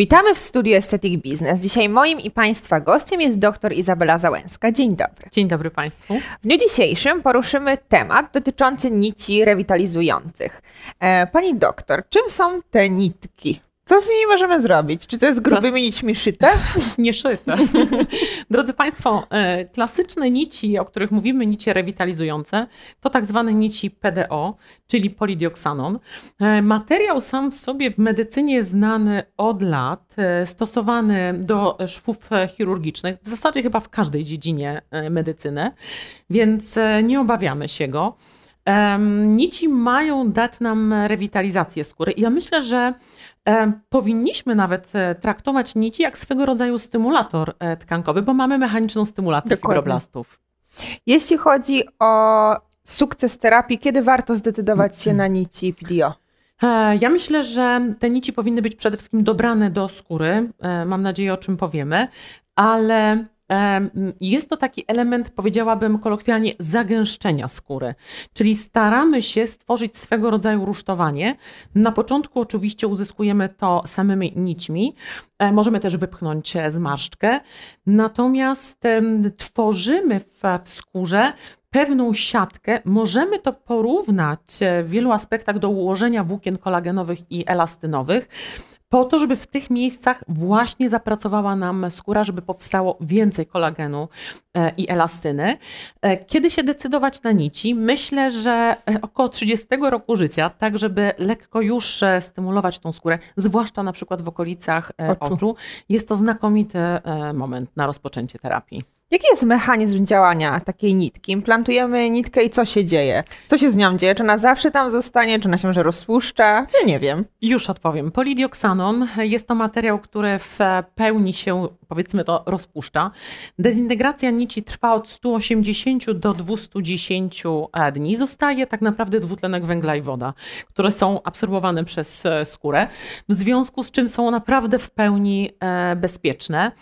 Witamy w studiu Aesthetic Business. Dzisiaj moim i Państwa gościem jest dr Izabela Załęska. Dzień dobry. Dzień dobry Państwu. W dniu dzisiejszym poruszymy temat dotyczący nici rewitalizujących. E, pani doktor, czym są te nitki? Co z nimi możemy zrobić? Czy to jest grubymi nićmi szyte? Nie szyte. Drodzy Państwo, e, klasyczne nici, o których mówimy, nici rewitalizujące, to tak zwane nici PDO, czyli polidioksanon. E, materiał sam w sobie w medycynie znany od lat, e, stosowany do szwów chirurgicznych, w zasadzie chyba w każdej dziedzinie medycyny, więc nie obawiamy się go. Nici mają dać nam rewitalizację skóry. I ja myślę, że powinniśmy nawet e, traktować nici jak swego rodzaju stymulator e, tkankowy, bo mamy mechaniczną stymulację Dokładnie. fibroblastów. Jeśli chodzi o sukces terapii, kiedy warto zdecydować się na nici PDO? E, ja myślę, że te nici powinny być przede wszystkim dobrane do skóry. Mam nadzieję, o czym powiemy, ale jest to taki element, powiedziałabym kolokwialnie, zagęszczenia skóry. Czyli staramy się stworzyć swego rodzaju rusztowanie. Na początku oczywiście uzyskujemy to samymi nićmi. E, możemy też wypchnąć zmarszczkę. Natomiast tworzymy w, w skórze pewną siatkę. Możemy to porównać w wielu aspektach do ułożenia włókien kolagenowych i elastynowych po to, żeby w tych miejscach właśnie zapracowała nam skóra, żeby powstało więcej kolagenu e, i elastyny. E, kiedy się decydować na nici? Myślę, że e, około 30 roku życia, tak żeby lekko już stymulować tą skórę, zwłaszcza na przykład w okolicach oczu, oczu jest to znakomity moment na rozpoczęcie terapii. Jaki jest mechanizm działania takiej nitki? Implantujemy nitkę i co się dzieje? Co się z nią dzieje? Czy ona zawsze tam zostanie? Czy ona się może rozpuszcza? Ja nie wiem. Już odpowiem. Polidioksanon jest to materiał, który w pełni się, powiedzmy to, rozpuszcza. Dezintegracja nici trwa od 180 do 210 dni. Zostaje tak naprawdę dwutlenek węgla i woda, które są absorbowane przez e, skórę, w związku z czym są naprawdę w pełni e, bezpieczne.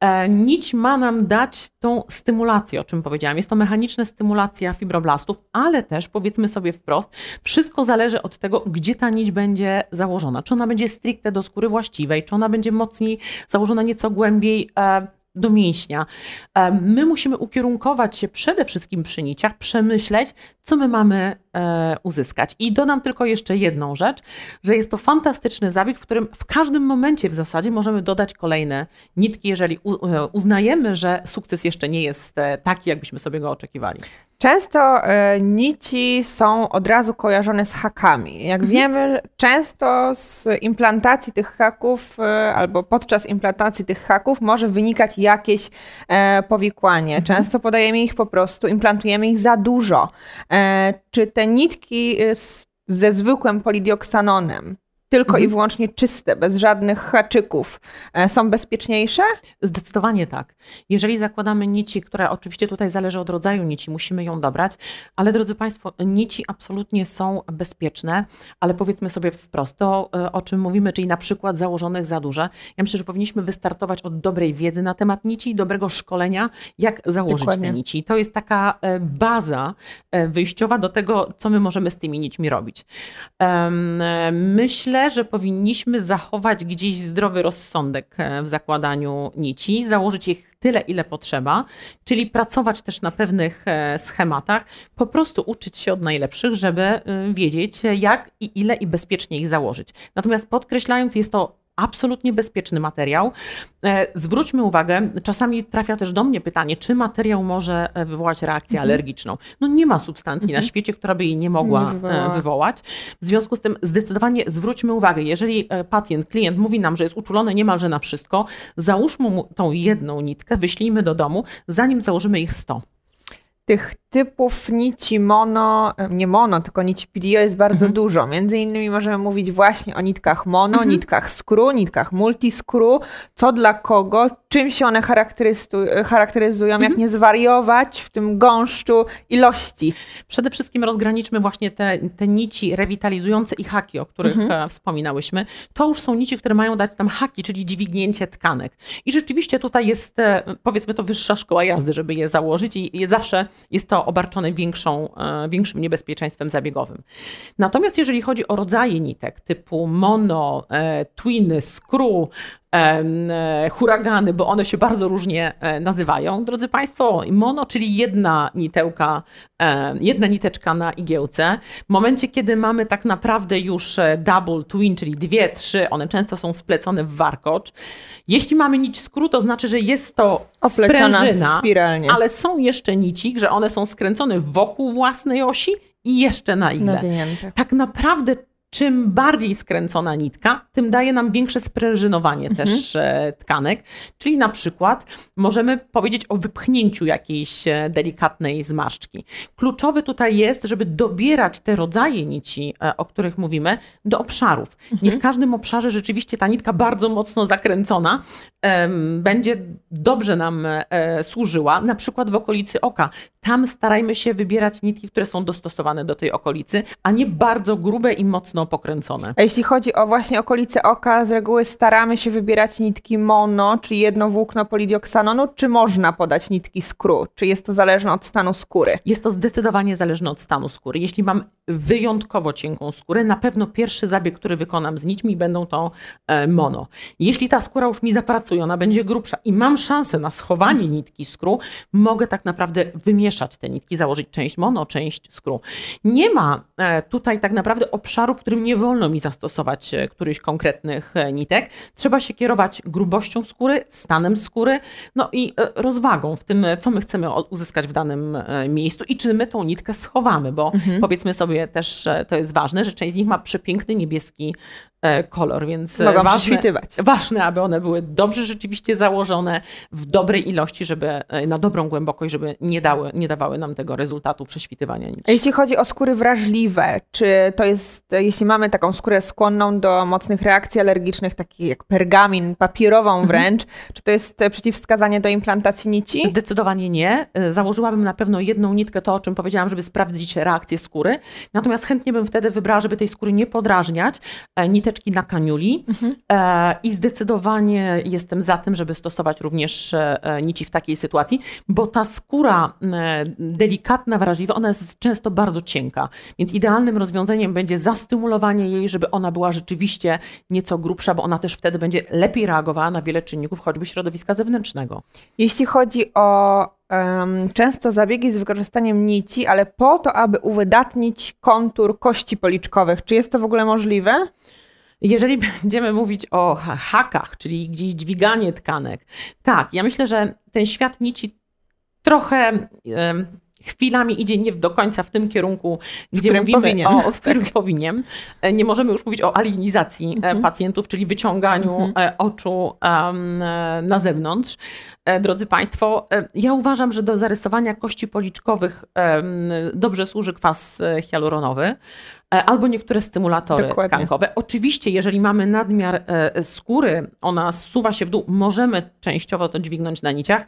E, nić ma nam dać tą stymulację, o czym powiedziałam. Jest to mechaniczna stymulacja fibroblastów, ale też powiedzmy sobie wprost, wszystko zależy od tego, gdzie ta nić będzie założona. Czy ona będzie stricte do skóry właściwej, czy ona będzie mocniej założona nieco głębiej e, do mięśnia. E, my musimy ukierunkować się przede wszystkim przy niciach, przemyśleć, co my mamy e, uzyskać. I dodam tylko jeszcze jedną rzecz, że jest to fantastyczny zabieg, w którym w każdym momencie w zasadzie możemy dodać kolejne nitki, jeżeli uznajemy, że sukces jeszcze nie jest taki, jakbyśmy sobie go oczekiwali. Często e, nici są od razu kojarzone z hakami. Jak mhm. wiemy, często z implantacji tych haków e, albo podczas implantacji tych haków może wynikać jakieś e, powikłanie. Mhm. Często podajemy ich po prostu, implantujemy ich za dużo. Czy te nitki ze zwykłym polidioksanonem tylko mhm. i wyłącznie czyste, bez żadnych haczyków, e, są bezpieczniejsze? Zdecydowanie tak. Jeżeli zakładamy nici, które oczywiście tutaj zależy od rodzaju nici, musimy ją dobrać, ale drodzy Państwo, nici absolutnie są bezpieczne, ale powiedzmy sobie wprost, to e, o czym mówimy, czyli na przykład założonych za duże. Ja myślę, że powinniśmy wystartować od dobrej wiedzy na temat nici i dobrego szkolenia, jak założyć Dokładnie. te nici. To jest taka e, baza wyjściowa do tego, co my możemy z tymi nićmi robić. Myślę, że powinniśmy zachować gdzieś zdrowy rozsądek e, w zakładaniu nici, założyć ich tyle, ile potrzeba, czyli pracować też na pewnych e, schematach, po prostu uczyć się od najlepszych, żeby e, wiedzieć, jak i ile i bezpiecznie ich założyć. Natomiast podkreślając, jest to absolutnie bezpieczny materiał. E, zwróćmy uwagę, czasami trafia też do mnie pytanie, czy materiał może e, wywołać reakcję mhm. alergiczną. No nie ma substancji mhm. na świecie, która by jej nie mogła nie wywołać. W związku z tym zdecydowanie zwróćmy uwagę, jeżeli e, pacjent, klient mówi nam, że jest uczulony niemalże na wszystko, załóżmy mu tą jedną nitkę, wyślijmy do domu, zanim założymy ich 100 tych typów nici mono, nie mono, tylko nici PDO jest bardzo mhm. dużo. Między innymi możemy mówić właśnie o nitkach mono, mhm. nitkach screw, nitkach multiscrew, co dla kogo, czym się one charakteryzują, mhm. jak nie zwariować w tym gąszczu ilości. Przede wszystkim rozgraniczmy właśnie te, te nici rewitalizujące i haki, o których mhm. E, wspominałyśmy. To już są nici, które mają dać tam haki, czyli dźwignięcie tkanek. I rzeczywiście tutaj jest, e, powiedzmy to, wyższa szkoła jazdy, żeby je założyć i je zawsze jest to obarczone większą, e, większym niebezpieczeństwem zabiegowym. Natomiast jeżeli chodzi o rodzaje nitek typu mono, e, twiny, screw, huragany, bo one się bardzo różnie e, nazywają. Drodzy Państwo, mono, czyli jedna nitełka, e, jedna niteczka na igiełce. W momencie, kiedy mamy tak naprawdę już double twin, czyli dwie, trzy, one często są splecone w warkocz. Jeśli mamy nić skrót, to znaczy, że jest to Opleciona sprężyna, spiralnie. ale są jeszcze nici, że one są skręcone wokół własnej osi i jeszcze na igle. Nawinięte. Tak naprawdę czym bardziej skręcona nitka, tym daje nam większe sprężynowanie Mhm. też e, tkanek. Czyli na przykład możemy powiedzieć o wypchnięciu jakiejś e, delikatnej zmarszczki. Kluczowy tutaj jest, żeby dobierać te rodzaje nici, e, o których mówimy, do obszarów. Nie w każdym obszarze rzeczywiście ta nitka bardzo mocno zakręcona będzie dobrze nam e, służyła, na przykład w okolicy oka. Tam starajmy się wybierać nitki, które są dostosowane do tej okolicy, a nie bardzo grube i mocno pokręcone. A jeśli chodzi o właśnie okolice oka, z reguły staramy się wybierać nitki mono, czyli jedno włókno polidioksanonu, czy można podać nitki skru? Czy jest to zależne od stanu skóry? Jest to zdecydowanie zależne od stanu skóry. Jeśli mam wyjątkowo cienką skórę, na pewno pierwszy zabieg, który wykonam z nićmi, będą to e, mono. Jeśli ta skóra już mi zapracuje, ona będzie grubsza i mam szansę na schowanie nitki skru, mogę tak naprawdę wymieszać te nitki, założyć część mono, część skru. Nie ma e, tutaj tak naprawdę obszaru, w którym nie wolno mi zastosować e, którychś konkretnych e, nitek. Trzeba się kierować grubością skóry, stanem skóry, no i e, rozwagą w tym, co my chcemy uzyskać w danym miejscu i czy my tą nitkę schowamy, bo Mhm. powiedzmy sobie też, to jest ważne, że część z nich ma przepiękny niebieski kolor, więc Mogą ważne, ważne, aby one były dobrze rzeczywiście założone, w dobrej ilości, żeby na dobrą głębokość, żeby nie, dały, nie dawały nam tego rezultatu prześwitywania nic. Jeśli chodzi o skóry wrażliwe, czy to jest, jeśli mamy taką skórę skłonną do mocnych reakcji alergicznych, takich jak pergamin, papierową wręcz, czy to jest e, przeciwwskazanie do implantacji nici? Zdecydowanie nie. E, Założyłabym na pewno jedną nitkę, to o czym powiedziałam, żeby sprawdzić reakcję skóry. Natomiast chętnie bym wtedy wybrała, żeby tej skóry nie podrażniać, e, niteczki na kaniuli. E, I zdecydowanie jestem za tym, żeby stosować również nici w takiej sytuacji, bo ta skóra delikatna, wrażliwa, ona jest często bardzo cienka. Więc idealnym rozwiązaniem będzie jej, żeby ona była rzeczywiście nieco grubsza, bo ona też wtedy będzie lepiej reagowała na wiele czynników, choćby środowiska zewnętrznego. Jeśli chodzi o em, często zabiegi z wykorzystaniem nici, ale po to, aby uwydatnić kontur kości policzkowych, czy jest to w ogóle możliwe? Jeżeli będziemy mówić o ha- hakach, czyli gdzieś dźwiganie tkanek, tak, ja myślę, że ten świat nici trochę chwilami idzie nie do końca w tym kierunku, gdzie którym mówimy powinien. o, w którym powinien. E, Nie możemy już mówić o alienizacji e, pacjentów, czyli wyciąganiu e, oczu na zewnątrz. Drodzy Państwo, ja uważam, że do zarysowania kości policzkowych dobrze służy kwas hialuronowy albo niektóre stymulatory Dokładnie. tkankowe. Oczywiście, jeżeli mamy nadmiar e, skóry, ona zsuwa się w dół, możemy częściowo to dźwignąć na niciach,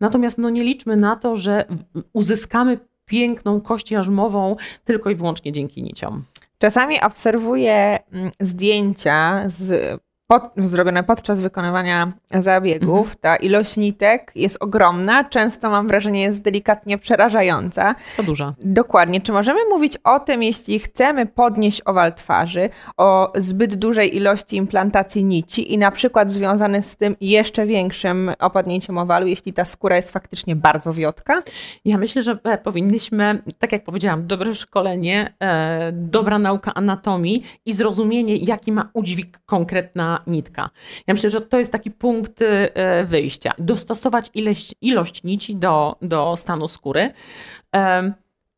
natomiast no nie liczmy na to, że uzyskamy piękną kość jarzmową tylko i wyłącznie dzięki niciom. Czasami obserwuję mm, zdjęcia z, pod, zrobione podczas wykonywania zabiegów. Ta ilość nitek jest ogromna, często mam wrażenie jest delikatnie przerażająca. Co duża. Dokładnie. Czy możemy mówić o tym, jeśli chcemy podnieść owal twarzy, o zbyt dużej ilości implantacji nici i na przykład związany z tym jeszcze większym opadnięciem owalu, jeśli ta skóra jest faktycznie bardzo wiotka? Ja myślę, że e, powinniśmy, tak jak powiedziałam, dobre szkolenie, e, dobra nauka anatomii i zrozumienie, jaki ma udźwig konkretna nitka. Ja myślę, że to jest taki punkt e, wyjścia. Dostosować ilość, ilość nici do, do stanu skóry.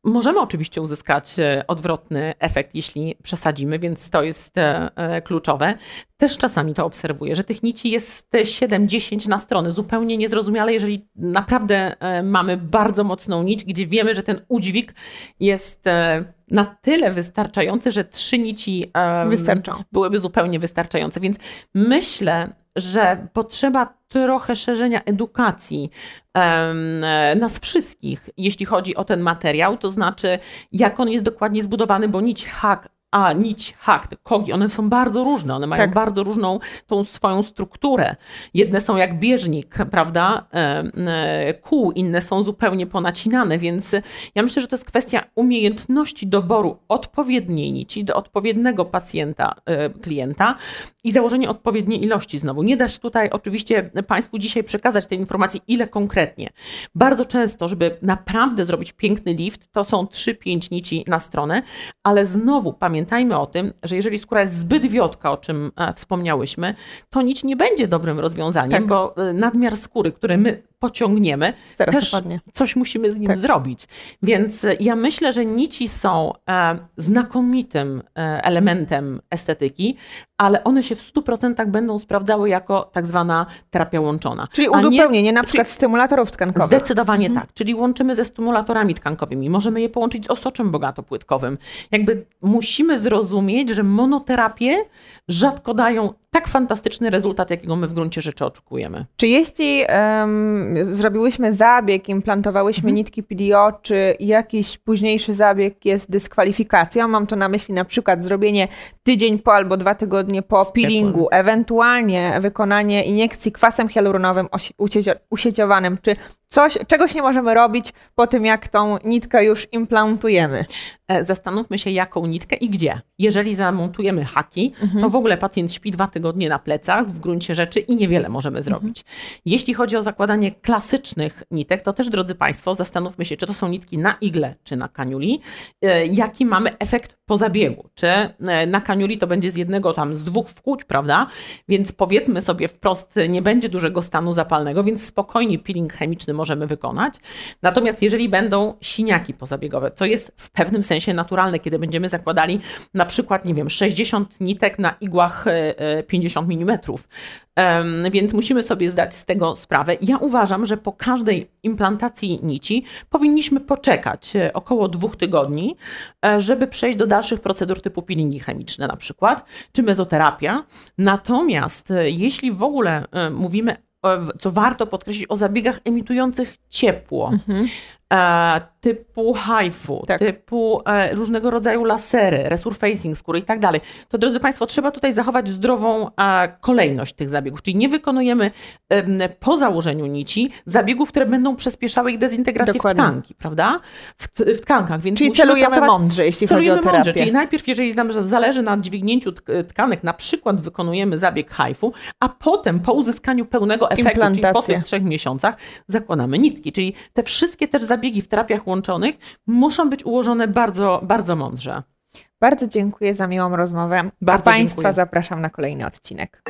Em, Możemy oczywiście uzyskać e, odwrotny efekt, jeśli przesadzimy, więc to jest e, e, kluczowe. Też czasami to obserwuję, że tych nici jest 7-10 na stronę, zupełnie niezrozumiale, jeżeli naprawdę mamy bardzo mocną nić, gdzie wiemy, że ten udźwig jest na tyle wystarczający, że trzy nici Wystarczą. byłyby zupełnie wystarczające. Więc myślę, że potrzeba trochę szerzenia edukacji nas wszystkich, jeśli chodzi o ten materiał, to znaczy jak on jest dokładnie zbudowany, bo nić hak a nić hak, te kogi, one są bardzo różne, one mają Tak. bardzo różną tą swoją strukturę. Jedne są jak bieżnik, prawda, e, e, kół, inne są zupełnie ponacinane, więc ja myślę, że to jest kwestia umiejętności doboru odpowiedniej nici do odpowiedniego pacjenta, e, klienta i założenie odpowiedniej ilości znowu. Nie da się tutaj oczywiście Państwu dzisiaj przekazać tej informacji, ile konkretnie. Bardzo często, żeby naprawdę zrobić piękny lift, to są 3-5 nici na stronę, ale znowu pamiętajmy o tym, że jeżeli skóra jest zbyt wiotka, o czym e, wspomniałyśmy, to nić nie będzie dobrym rozwiązaniem, Tak. bo e, nadmiar skóry, który my pociągniemy, Zaraz też opadnie. coś musimy z nim Tak. zrobić. Więc e, ja myślę, że nici są e, znakomitym e, elementem estetyki, ale one się w 100% będą sprawdzały jako tak zwana terapia łączona. Czyli A nie- uzupełnienie na przykład stymulatorów tkankowych. Zdecydowanie tak. Czyli łączymy ze stymulatorami tkankowymi. Możemy je połączyć z osoczem bogatopłytkowym. Jakby musimy zrozumieć, że monoterapie rzadko dają tak fantastyczny rezultat, jakiego my w gruncie rzeczy oczekujemy. Czy jeśli em, zrobiłyśmy zabieg, implantowałyśmy Mhm. nitki PDO, czy jakiś późniejszy zabieg jest dyskwalifikacją? Mam tu na myśli na przykład zrobienie tydzień po albo dwa tygodnie po Z ciepłem. peelingu, ewentualnie wykonanie iniekcji kwasem hialuronowym usieciowanym, czy coś, czegoś nie możemy robić po tym, jak tą nitkę już implantujemy. E, Zastanówmy się, jaką nitkę i gdzie. Jeżeli zamontujemy haki, to w ogóle pacjent śpi dwa tygodnie na plecach w gruncie rzeczy i niewiele możemy zrobić. Jeśli chodzi o zakładanie klasycznych nitek, to też, drodzy Państwo, zastanówmy się, czy to są nitki na igle, czy na kaniuli, e, jaki mamy efekt po zabiegu. Czy e, na kaniuli to będzie z jednego tam, z dwóch wkłuć, prawda? Więc powiedzmy sobie wprost, nie będzie dużego stanu zapalnego, więc spokojnie peeling chemiczny możemy wykonać. Natomiast jeżeli będą siniaki pozabiegowe, co jest w pewnym sensie naturalne, kiedy będziemy zakładali na przykład, nie wiem, 60 nitek na igłach e, e, 50 mm, więc musimy sobie zdać z tego sprawę. Ja uważam, że po każdej implantacji nici powinniśmy poczekać e, około dwóch tygodni, e, żeby przejść do dalszych procedur typu peelingi chemiczne na przykład, czy mezoterapia. Natomiast e, jeśli w ogóle e, mówimy, e, co warto podkreślić, o zabiegach emitujących ciepło, e, typu HIFU, Tak. typu e, różnego rodzaju lasery, resurfacing skóry i tak dalej, to drodzy Państwo, trzeba tutaj zachować zdrową e, kolejność tych zabiegów, czyli nie wykonujemy em, po założeniu nici zabiegów, które będą przyspieszały ich dezintegrację Dokładnie. w tkanki, prawda? W, w tkankach, więc Czyli celujemy pracować mądrze, jeśli chodzi o Celujemy terapię. mądrze, czyli najpierw, jeżeli nam zależy na dźwignięciu tk- tkanek, na przykład wykonujemy zabieg hajfu, a potem po uzyskaniu pełnego efektu, czyli po tych trzech miesiącach, zakładamy nitki. Czyli te wszystkie też zabiegi w terapiach łączonych muszą być ułożone bardzo, bardzo mądrze. Bardzo dziękuję za miłą rozmowę. Bardzo A Państwa dziękuję. zapraszam na kolejny odcinek.